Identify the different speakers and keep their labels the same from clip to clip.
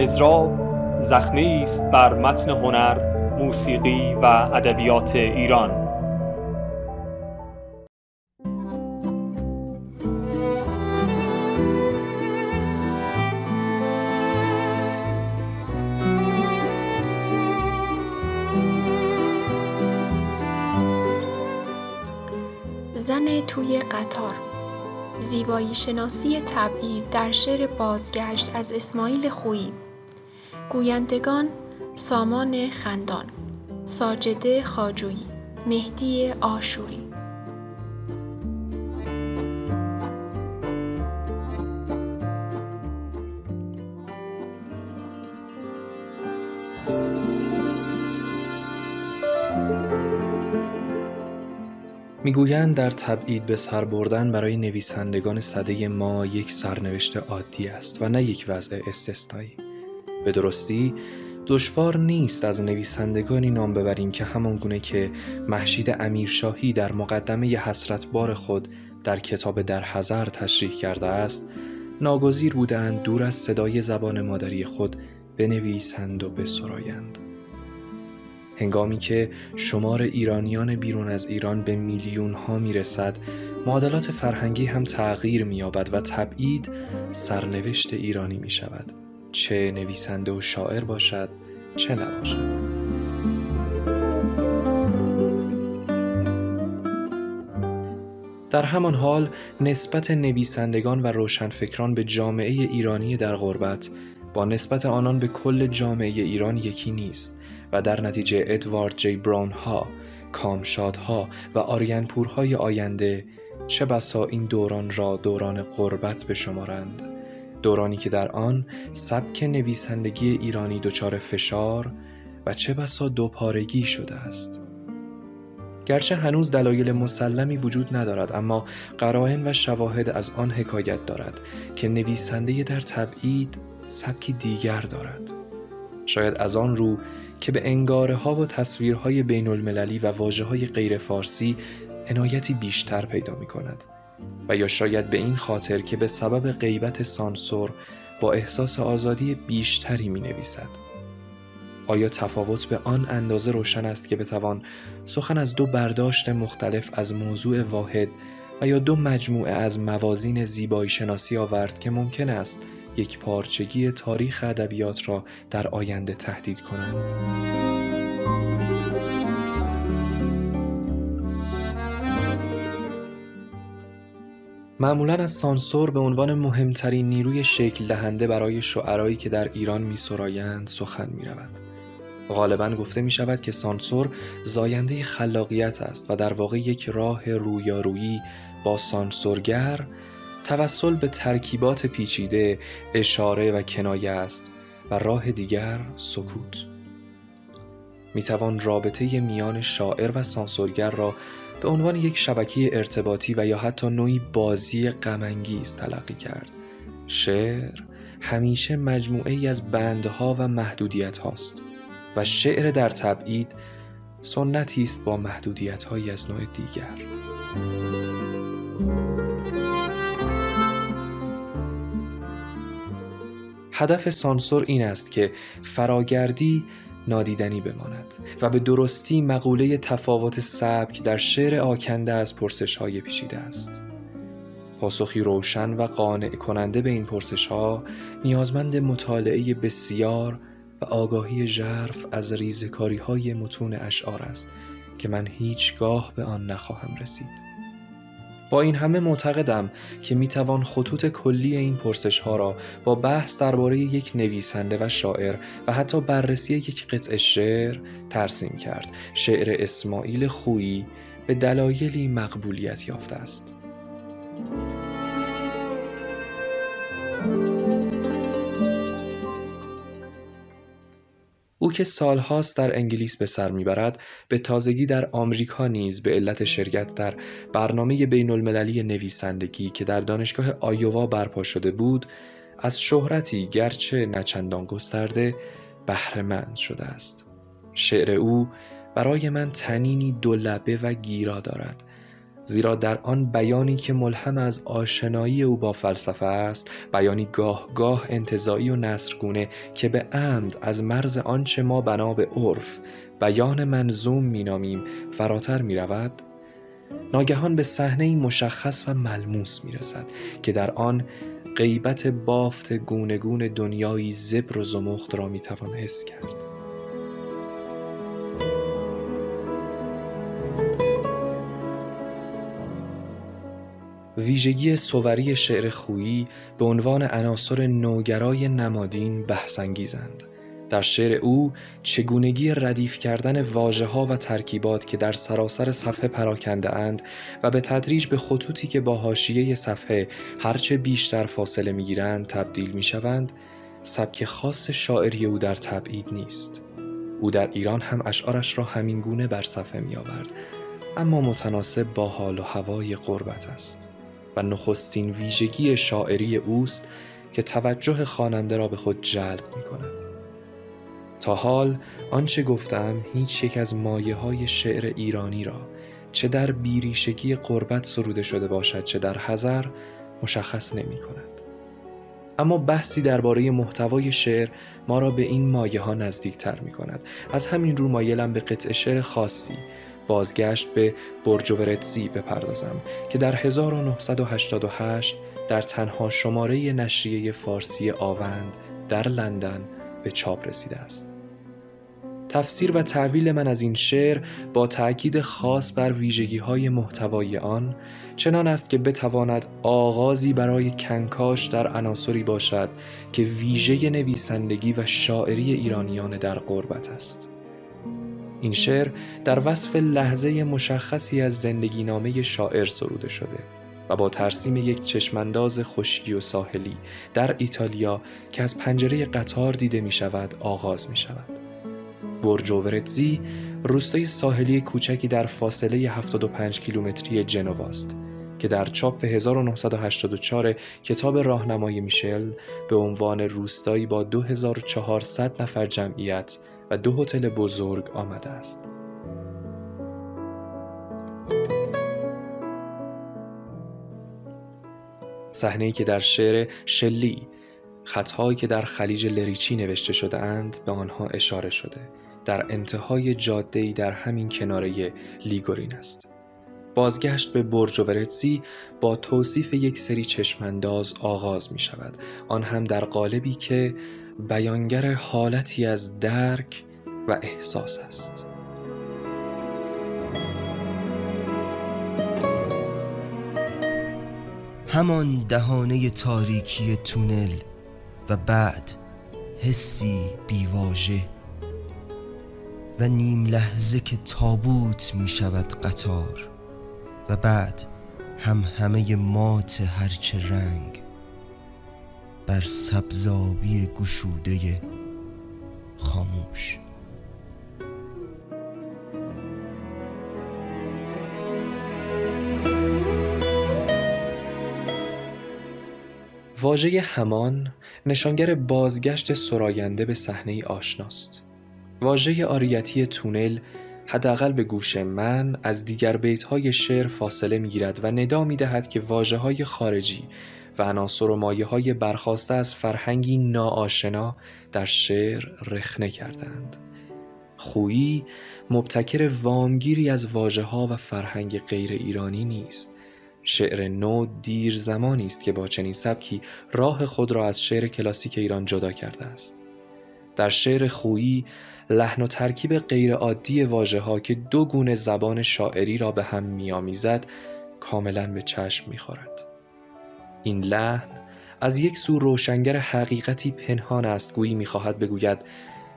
Speaker 1: مزراب زخمی است بر متن هنر موسیقی و ادبیات ایران.
Speaker 2: زن توی قطار. زیبایی شناسی تبعید در شعر بازگشت از اسماعیل خویی. گویندگان سامان خندان ساجده خاجویی مهدی آشوری.
Speaker 3: می‌گویند در تبعید به سر بردن برای نویسندگان صده ما یک سرنوشت عادی است و نه یک وضع استثنایی. به درستی دشوار نیست از نویسندگانی نام ببریم که همان گونه که محشید امیرشاهی در مقدمه حسرتبار خود در کتاب در حذر تشریح کرده است ناگزیر بودند دور از صدای زبان مادری خود بنویسند و بسرایند. هنگامی که شمار ایرانیان بیرون از ایران به میلیون ها می رسد معادلات فرهنگی هم تغییر می یابد و تبعید سرنوشت ایرانی می شود چه نویسنده و شاعر باشد چه نباشد. در همان حال نسبت نویسندگان و روشنفکران به جامعه ایرانی در غربت با نسبت آنان به کل جامعه ایران یکی نیست و در نتیجه ادوارد جی براون ها، کامشاد ها و آریانپورهای آینده چه بسا این دوران را دوران قربت بشمارند دورانی که در آن سبک نویسندگی ایرانی دچار فشار و چه بسا دوپارگی شده است. گرچه هنوز دلایل مسلمی وجود ندارد اما قرائن و شواهد از آن حکایت دارد که نویسنده در تبعید سبکی دیگر دارد. شاید از آن رو که به انگاره ها و تصویرهای بین المللی و واجه های غیر فارسی عنایتی بیشتر پیدا می کند و یا شاید به این خاطر که به سبب غیبت سانسور با احساس آزادی بیشتری می نویسد. آیا تفاوت به آن اندازه روشن است که بتوان سخن از دو برداشت مختلف از موضوع واحد و یا دو مجموعه از موازین زیبایی شناسی آورد که ممکن است یک پارچگی تاریخ ادبیات را در آینده تهدید کنند؟ معمولا از سانسور به عنوان مهمترین نیروی شکل دهنده برای شعرایی که در ایران می سرایند سخن می رود. غالبا گفته می شود که سانسور زاینده خلاقیت است و در واقع یک راه رویارویی با سانسورگر توسل به ترکیبات پیچیده اشاره و کنایه است و راه دیگر سکوت می توان رابطه میان شاعر و سانسورگر را به عنوان یک شبکه ارتباطی و یا حتی نوعی بازی غمانگیز تلقی کرد. شعر همیشه مجموعه ای از بندها و محدودیت هاست و شعر در تبعید سنتی است با محدودیت هایی از نوع دیگر. هدف سانسور این است که فراگردی نادیدنی بماند و به درستی مقوله تفاوت سبک در شعر آکنده از پرسش های پیچیده است. پاسخی روشن و قانع کننده به این پرسش ها نیازمند مطالعه بسیار و آگاهی ژرف از ریزکاری های متون اشعار است که من هیچگاه به آن نخواهم رسید. با این همه معتقدم که می توان خطوط کلی این پرسش ها را با بحث درباره یک نویسنده و شاعر و حتی بررسی یک قطع شعر ترسیم کرد. شعر اسماعیل خویی به دلایلی مقبولیت یافته است. او که سالهاست در انگلیس به سر می‌برد به تازگی در آمریکا نیز به علت شرکت در برنامه بین المللی نویسندگی که در دانشگاه آیووا برپا شده بود از شهرتی گرچه نچندان گسترده بهرهمند شده است. شعر او برای من تنینی دو لبه و گیرا دارد. زیرا در آن بیانی که ملهم از آشنایی او با فلسفه است بیانی گاه گاه انتظایی و نصرگونه که به عمد از مرز آنچه ما بنا به عرف بیان منظوم مینامیم فراتر می رود ناگهان به صحنه مشخص و ملموس می رسد که در آن غیبت بافت گونگون دنیایی زبر و زمخت را می توان حس کرد. ویژگی سووری شعر خویی به عنوان عناصر نوگرای نمادین بحثانگیزند. در شعر او چگونگی ردیف کردن واجه ها و ترکیبات که در سراسر صفحه پراکنده اند و به تدریج به خطوطی که با حاشیه صفحه هرچه بیشتر فاصله می گیرند تبدیل می شوند سبک خاص شاعری او در تبعید نیست. او در ایران هم اشعارش را همین گونه بر صفحه می آورد اما متناسب با حال و هوای قربت است. نخستین ویژگی شاعری اوست که توجه خواننده را به خود جلب می کند. تا حال آنچه گفتم هیچ یک از مایه های شعر ایرانی را چه در بیریشگی قربت سروده شده باشد چه در حذر مشخص نمی کند. اما بحثی درباره محتوای شعر ما را به این مایه ها نزدیک تر می کند. از همین رو مایلم به قطع شعر خاصی بازگشت به برجوورتزی بپردازم که در 1988 در تنها شماره نشریه فارسی آوند در لندن به چاپ رسیده است. تفسیر و تعویل من از این شعر با تأکید خاص بر ویژگی های آن چنان است که بتواند آغازی برای کنکاش در عناصری باشد که ویژه نویسندگی و شاعری ایرانیان در قربت است. این شعر در وصف لحظه مشخصی از زندگی نامه شاعر سروده شده و با ترسیم یک چشمانداز خشکی و ساحلی در ایتالیا که از پنجره قطار دیده می شود آغاز می شود. برجوورتزی روستای ساحلی کوچکی در فاصله 75 کیلومتری جنواست که در چاپ 1984 کتاب راهنمای میشل به عنوان روستایی با 2400 نفر جمعیت و دو هتل بزرگ آمده است. صحنه که در شعر شلی خطهایی که در خلیج لریچی نوشته شده اند به آنها اشاره شده. در انتهای جاده در همین کناره لیگورین است. بازگشت به برج ورتزی با توصیف یک سری چشمانداز آغاز می شود آن هم در قالبی که بیانگر حالتی از درک و احساس است.
Speaker 4: همان دهانه تاریکی تونل و بعد حسی بیواژه و نیم لحظه که تابوت می شود قطار و بعد هم همه مات هرچه رنگ بر سبزابی گشوده خاموش
Speaker 3: واژه همان نشانگر بازگشت سراینده به صحنه آشناست. واژه آریتی تونل حداقل به گوش من از دیگر بیتهای شعر فاصله می گیرد و ندا می دهد که واجه های خارجی و عناصر و مایه های برخواسته از فرهنگی ناآشنا در شعر رخنه کردند. خویی مبتکر وامگیری از واجه ها و فرهنگ غیر ایرانی نیست. شعر نو دیر زمانی است که با چنین سبکی راه خود را از شعر کلاسیک ایران جدا کرده است. در شعر خویی لحن و ترکیب غیرعادی واژه ها که دو گونه زبان شاعری را به هم میآمیزد کاملا به چشم می‌خورد. این لحن از یک سو روشنگر حقیقتی پنهان است گویی می‌خواهد بگوید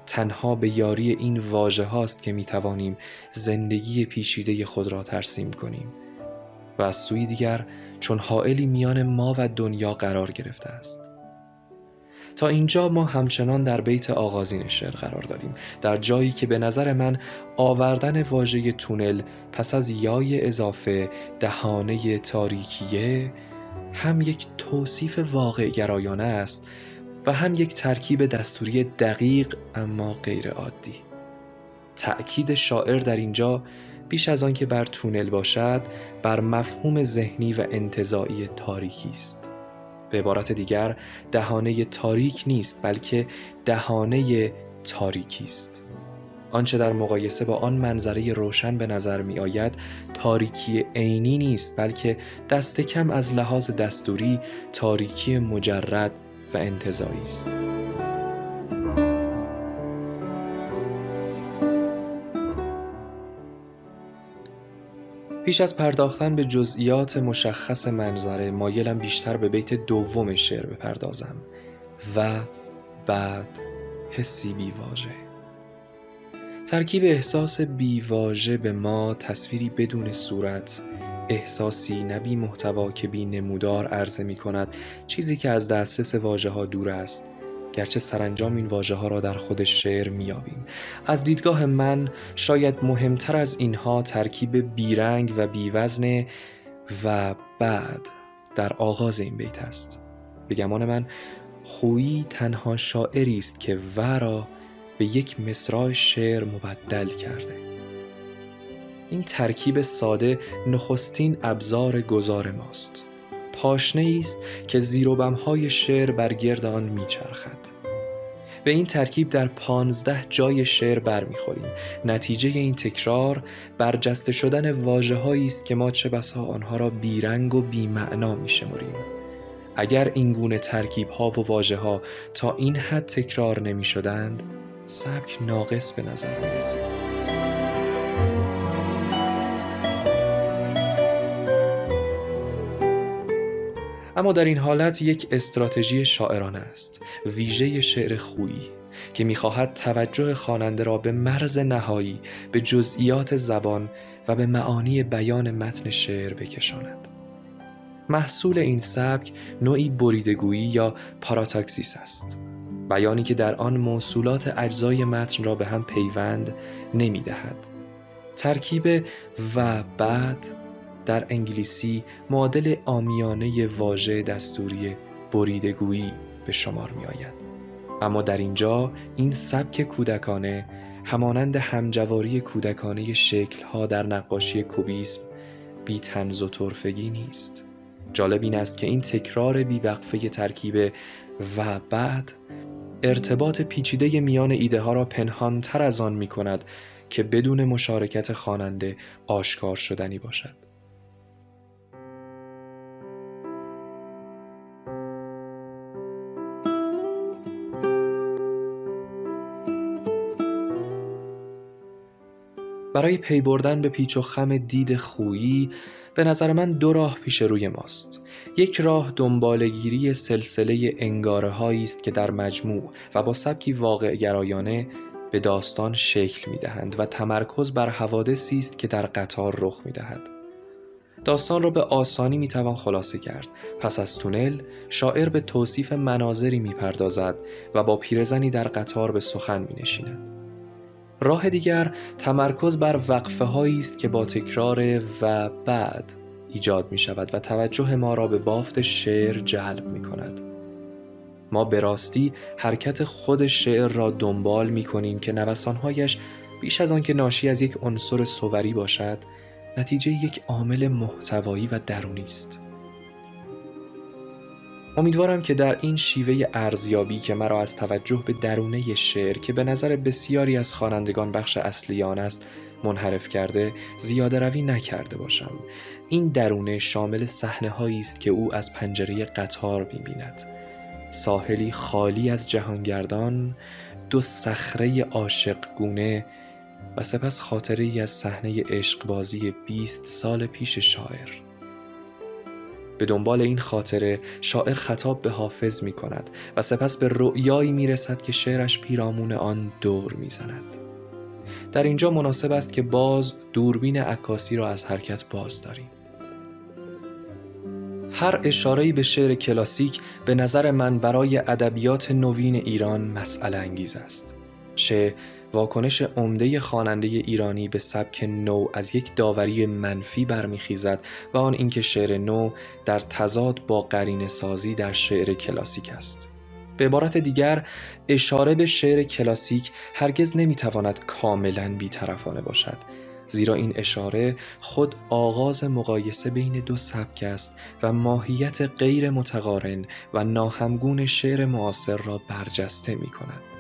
Speaker 3: تنها به یاری این واژه هاست که می توانیم زندگی پیچیده خود را ترسیم کنیم. و از سوی دیگر چون حائلی میان ما و دنیا قرار گرفته است. تا اینجا ما همچنان در بیت آغازین شعر قرار داریم. در جایی که به نظر من آوردن واژه تونل پس از یای اضافه دهانه تاریکیه هم یک توصیف واقع گرایانه است و هم یک ترکیب دستوری دقیق اما غیر عادی. تأکید شاعر در اینجا بیش از آنکه بر تونل باشد بر مفهوم ذهنی و انتظاعی تاریکی است. به عبارت دیگر دهانه تاریک نیست بلکه دهانه تاریکی است. آنچه در مقایسه با آن منظره روشن به نظر می آید تاریکی عینی نیست بلکه دست کم از لحاظ دستوری تاریکی مجرد و انتظایی است. پیش از پرداختن به جزئیات مشخص منظره مایلم بیشتر به بیت دوم شعر بپردازم و بعد حسی بیواژه ترکیب احساس بیواژه به ما تصویری بدون صورت احساسی نبی محتوا که بی نمودار عرضه می کند چیزی که از دسترس واژه ها دور است. گرچه سرانجام این واژه ها را در خود شعر میابیم از دیدگاه من شاید مهمتر از اینها ترکیب بیرنگ و بیوزن و بعد در آغاز این بیت است. به گمان من خویی تنها شاعری است که و را به یک مصرع شعر مبدل کرده. این ترکیب ساده نخستین ابزار گذار ماست. پاشنه است که زیروبمهای شعر بر گرد آن میچرخد. به این ترکیب در پانزده جای شعر برمیخوریم. نتیجه این تکرار برجسته شدن واجه است که ما چه بسا آنها را بیرنگ و بیمعنا میشمریم. اگر این گونه ترکیب ها و واجه ها تا این حد تکرار نمی شدند سبک ناقص به نظر می رسید. اما در این حالت یک استراتژی شاعرانه است ویژه شعر خویی که می‌خواهد توجه خواننده را به مرز نهایی به جزئیات زبان و به معانی بیان متن شعر بکشاند محصول این سبک نوعی بریدگویی یا پاراتاکسیس است بیانی که در آن موصولات اجزای متن را به هم پیوند نمی دهد. ترکیب و بعد در انگلیسی معادل آمیانه واژه دستوری بریدگویی به شمار می آید. اما در اینجا این سبک کودکانه همانند همجواری کودکانه شکلها در نقاشی کوبیسم بی تنز و طرفگی نیست. جالب این است که این تکرار بیوقفه ترکیب و بعد ارتباط پیچیده میان ایده ها را پنهان تر از آن می کند که بدون مشارکت خواننده آشکار شدنی باشد. برای پی بردن به پیچ و خم دید خویی به نظر من دو راه پیش روی ماست یک راه دنبالگیری سلسله انگاره است که در مجموع و با سبکی واقع گرایانه به داستان شکل می دهند و تمرکز بر حوادثی است که در قطار رخ می دهد. داستان را به آسانی می توان خلاصه کرد پس از تونل شاعر به توصیف مناظری می پردازد و با پیرزنی در قطار به سخن می نشیند. راه دیگر تمرکز بر وقفه هایی است که با تکرار و بعد ایجاد می شود و توجه ما را به بافت شعر جلب می کند. ما به راستی حرکت خود شعر را دنبال می کنیم که نوسانهایش بیش از آنکه ناشی از یک عنصر سوری باشد نتیجه یک عامل محتوایی و درونی است. امیدوارم که در این شیوه ارزیابی که مرا از توجه به درونه شعر که به نظر بسیاری از خوانندگان بخش اصلی آن است منحرف کرده زیاده روی نکرده باشم. این درونه شامل صحنه هایی است که او از پنجره قطار می‌بیند. ساحلی خالی از جهانگردان دو صخره عاشق گونه و سپس خاطره ای از صحنه عشقبازی 20 سال پیش شاعر. به دنبال این خاطره شاعر خطاب به حافظ می کند و سپس به رؤیایی می رسد که شعرش پیرامون آن دور می زند. در اینجا مناسب است که باز دوربین عکاسی را از حرکت باز داریم. هر اشاره‌ای به شعر کلاسیک به نظر من برای ادبیات نوین ایران مسئله انگیز است. چه واکنش عمده خواننده ایرانی به سبک نو از یک داوری منفی برمیخیزد و آن اینکه شعر نو در تضاد با قرین سازی در شعر کلاسیک است. به عبارت دیگر اشاره به شعر کلاسیک هرگز نمی‌تواند کاملا بیطرفانه باشد زیرا این اشاره خود آغاز مقایسه بین دو سبک است و ماهیت غیر متقارن و ناهمگون شعر معاصر را برجسته می کند.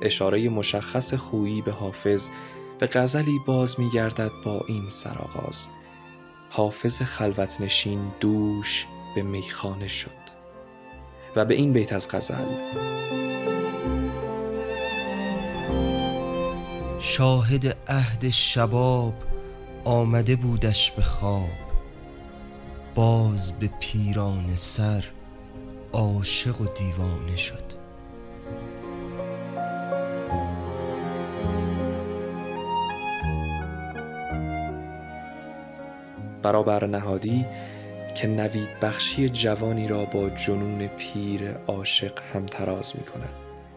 Speaker 3: اشاره مشخص خویی به حافظ به غزلی باز می گردد با این سرآغاز. حافظ خلوت نشین دوش به میخانه شد و به این بیت از غزل.
Speaker 4: شاهد عهد شباب آمده بودش به خواب. باز به پیران سر عاشق و دیوانه شد.
Speaker 3: برابر نهادی که نوید بخشی جوانی را با جنون پیر عاشق همتراز می کند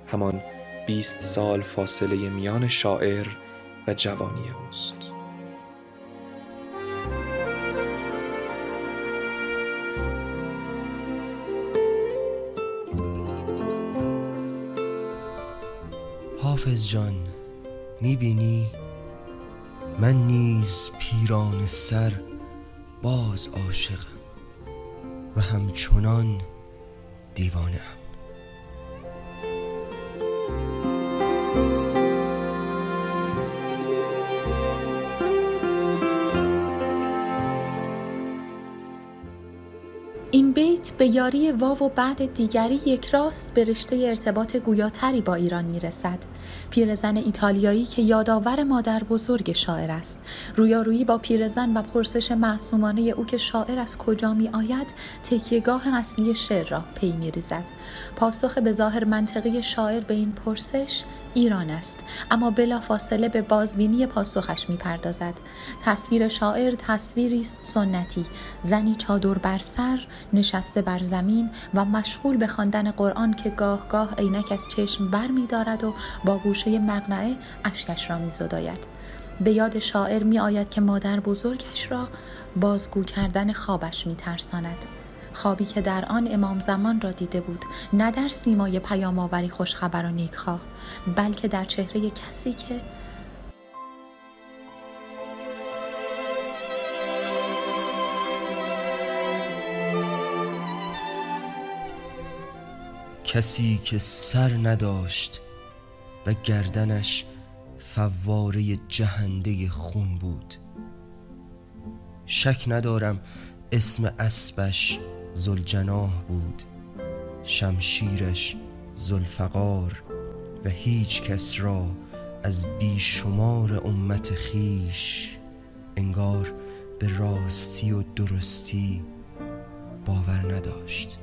Speaker 3: همان بیست سال فاصله میان شاعر و جوانی اوست.
Speaker 4: حافظ جان می‌بینی؟ من نیز پیران سر باز عاشقم و همچنان دیوانه
Speaker 5: یاری واو و بعد دیگری یک راست به رشته ارتباط گویاتری با ایران می‌رسد. پیرزن ایتالیایی که یادآور مادر بزرگ شاعر است. رویارویی با پیرزن و پرسش معصومانه او که شاعر از کجا می آید تکیهگاه اصلی شعر را پی می ریزد پاسخ به ظاهر منطقی شاعر به این پرسش ایران است اما بلا فاصله به بازبینی پاسخش می پردازد تصویر شاعر تصویری سنتی زنی چادر بر سر نشسته بر زمین و مشغول به خواندن قرآن که گاه گاه عینک از چشم بر می دارد و با گوشه مقنعه اشکش را می زداید. به یاد شاعر می آید که مادر بزرگش را بازگو کردن خوابش می ترساند. خوابی که در آن امام زمان را دیده بود نه در سیمای پیام آوری خوشخبر و نیکخواه بلکه در چهره کسی که
Speaker 4: کسی که سر نداشت و گردنش فواره جهنده خون بود. شک ندارم اسم اسبش زلجناه بود شمشیرش زلفقار و هیچ کس را از بیشمار امت خیش انگار به راستی و درستی باور نداشت.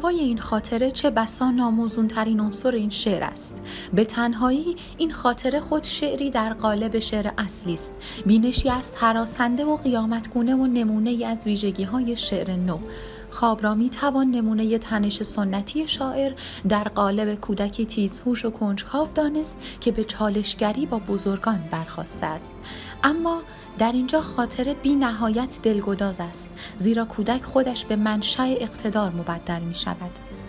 Speaker 5: محتوای این خاطره چه بسا ناموزون ترین عنصر این شعر است. به تنهایی این خاطره خود شعری در قالب شعر اصلی است. بینشی از تراسنده و قیامتگونه و نمونه ای از ویژگی های شعر نو. خواب را می توان نمونه تنش سنتی شاعر در قالب کودکی تیزهوش و کنجکاو دانست که به چالشگری با بزرگان برخواسته است اما در اینجا خاطر بی نهایت دلگداز است زیرا کودک خودش به منشأ اقتدار مبدل می شود.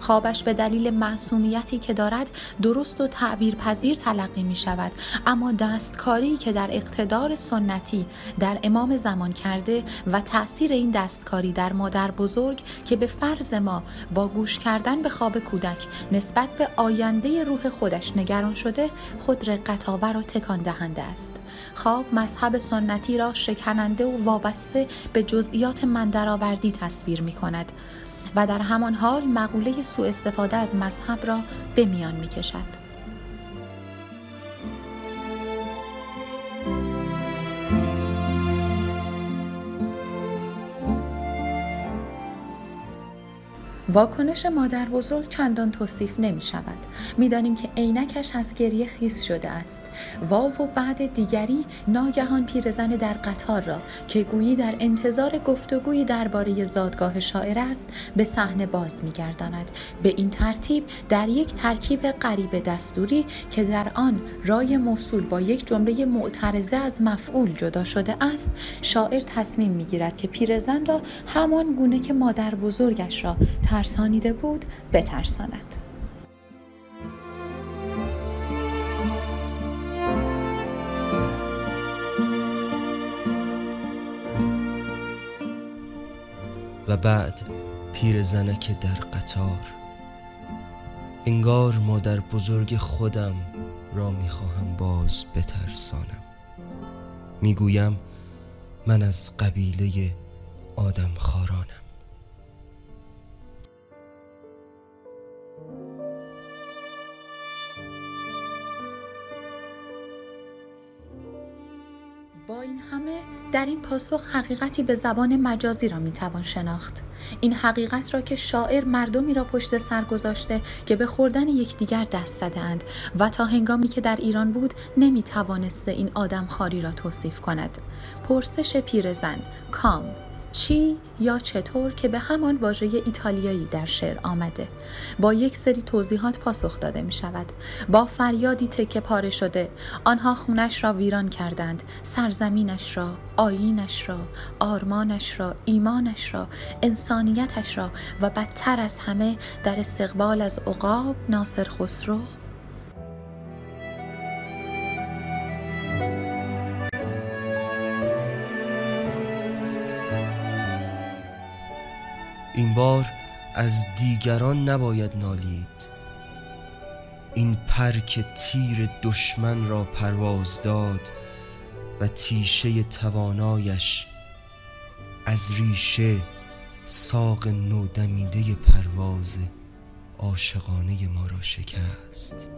Speaker 5: خوابش به دلیل معصومیتی که دارد درست و تعبیر پذیر تلقی می شود اما دستکاری که در اقتدار سنتی در امام زمان کرده و تأثیر این دستکاری در مادر بزرگ که به فرض ما با گوش کردن به خواب کودک نسبت به آینده روح خودش نگران شده خود رقتآور و تکان دهنده است. خواب مذهب سنتی را شکننده و وابسته به جزئیات مندرآوردی تصویر می کند و در همان حال مقوله سوء استفاده از مذهب را به میان می کشد. واکنش مادر بزرگ چندان توصیف نمی شود. می دانیم که عینکش از گریه خیس شده است. واو و بعد دیگری ناگهان پیرزن در قطار را که گویی در انتظار گفتگوی درباره زادگاه شاعر است به صحنه باز می گرداند. به این ترتیب در یک ترکیب غریب دستوری که در آن رای موصول با یک جمله معترضه از مفعول جدا شده است شاعر تصمیم می گیرد که پیرزن را همان گونه که مادر بزرگش را ترسانیده بود بترساند.
Speaker 4: و بعد پیر زنک در قطار انگار مادر بزرگ خودم را می‌خواهم باز بترسانم. می‌گویم من از قبیله آدم خارانم
Speaker 5: با این همه در این پاسخ حقیقتی به زبان مجازی را می‌توان شناخت. این حقیقت را که شاعر مردمی را پشت سر گذاشته که به خوردن یکدیگر دست زدهاند و تا هنگامی که در ایران بود نمی‌توانسته این آدم خاری را توصیف کند. پرسش پیرزن کام. چی یا چطور که به همان واژه ایتالیایی در شعر آمده. با یک سری توضیحات پاسخ داده می شود با فریادی تکه پاره شده آنها خونش را ویران کردند سرزمینش را آیینش را آرمانش را ایمانش را انسانیتش را و بدتر از همه در استقبال از عقاب ناصر خسرو
Speaker 4: این بار از دیگران نباید نالید. این پر که تیر دشمن را پرواز داد و تیشه توانایش از ریشه ساق نودمیده پرواز عاشقانه ما را شکست.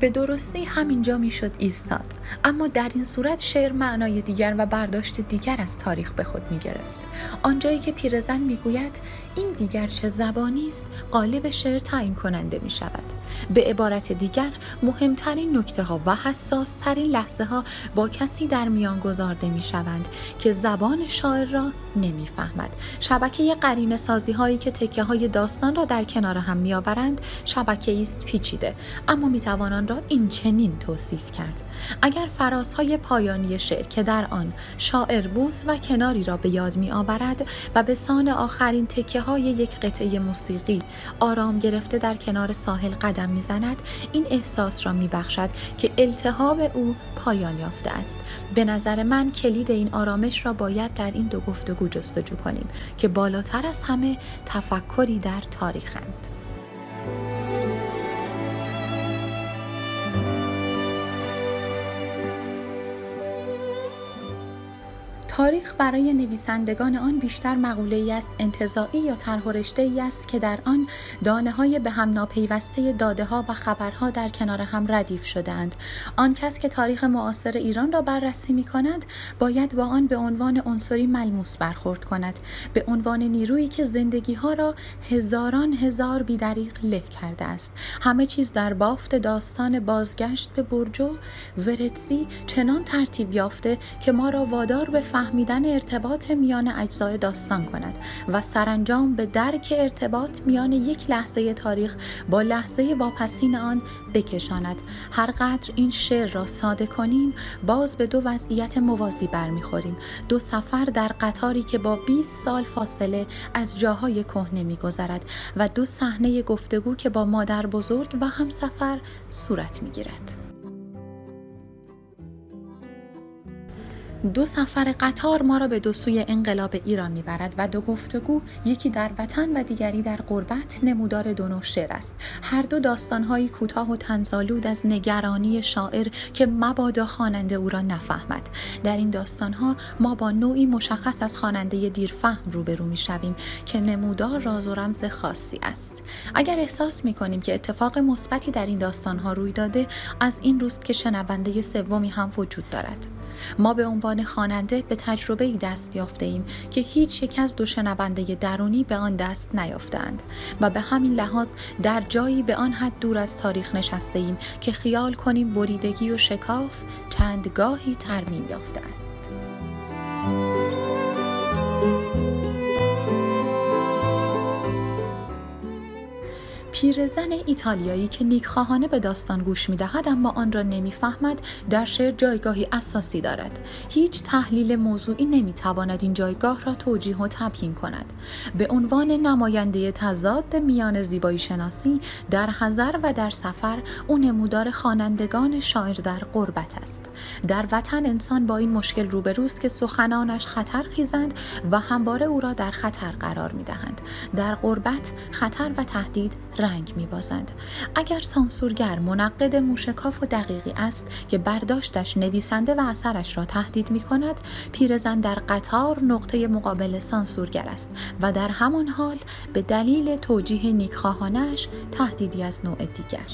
Speaker 5: به درستی همینجا می‌شد ایستاد. اما در این صورت شعر معنای دیگر و برداشت دیگر از تاریخ به خود می گرفت آنجایی که پیرزن می‌گوید این دیگر چه زبانی است قالب شعر تعیین کننده می شود به عبارت دیگر مهمترین نکته ها و حساس ترین لحظه ها با کسی در میان گذارده می شوند که زبان شاعر را نمی‌فهمد. شبکه قرین سازی هایی که تکه های داستان را در کنار هم می آورند شبکه است پیچیده اما می توانند را این چنین توصیف کرد. اگر فرازهای پایانی شعر که در آن شاعر بوس و کناری را به یاد می آورد و به سان آخرین تکه های یک قطعه موسیقی آرام گرفته در کنار ساحل قدم می‌زند این احساس را می بخشد که التهاب او پایان یافته است. به نظر من کلید این آرامش را باید در این دو گفتگو جستجو کنیم که بالاتر از همه تفکری در تاریخند. تاریخ برای نویسندگان آن بیشتر مقوله ای است انتظاعی یا طرح ای است که در آن دانه های به هم ناپیوسته داده ها و خبرها در کنار هم ردیف شدهاند. آن کس که تاریخ معاصر ایران را بررسی می کند باید با آن به عنوان عنصری ملموس برخورد کند. به عنوان نیرویی که زندگی ها را هزاران هزار بیدریق له کرده است. همه چیز در بافت داستان بازگشت به برجو ورتزی چنان ترتیب یافته که ما را وادار به فهمیدن ارتباط میان اجزای داستان کند و سرانجام به درک ارتباط میان یک لحظه تاریخ با لحظه واپسین آن بکشاند. هر قدر این شعر را ساده کنیم باز به دو وضعیت موازی برمیخوریم. دو سفر در قطاری که با 20 سال فاصله از جاهای کهنه میگذرد و دو صحنه گفتگو که با مادر بزرگ و همسفر صورت می‌گیرد. دو سفر قطار ما را به دو سوی انقلاب ایران می‌برد و دو گفتگو یکی در وطن و دیگری در قربت نمودار دو نوع شعر است. هر دو داستانهایی کوتاه و تنزالود از نگرانی شاعر که مبادا خواننده او را نفهمد. در این داستانها ما با نوعی مشخص از خواننده دیرفهم روبرو می‌شویم که نمودار راز و رمز خاصی است. اگر احساس می‌کنیم که اتفاق مثبتی در این داستانها روی داده از این روست که شنونده سومی هم وجود دارد. ما به عنوان خواننده به تجربه ای دست یافته ایم که هیچ یک از دو شنونده درونی به آن دست نیافتند و به همین لحاظ در جایی به آن حد دور از تاریخ نشسته ایم که خیال کنیم بریدگی و شکاف چندگاهی ترمیم یافته است. پیرزن ایتالیایی که نیکخواهانه به داستان گوش می‌دهد اما آن را نمی‌فهمد در شعر جایگاهی اساسی دارد. هیچ تحلیل موضوعی نمی‌تواند این جایگاه را توجیه و تبیین کند. به عنوان نماینده تضاد میان زیبایی شناسی در حضر و در سفر او نمودار خوانندگان شاعر در قربت است. در وطن انسان با این مشکل روبروست که سخنانش خطر خیزند و همواره او را در خطر قرار می دهند. در غربت خطر و تهدید رنگ می بازند. اگر سانسورگر منقد موشکاف و دقیقی است که برداشتش نویسنده و اثرش را تهدید می کند پیرزن در قطار نقطه مقابل سانسورگر است و در همان حال به دلیل توجیه نیکخواهانش تهدیدی از نوع دیگر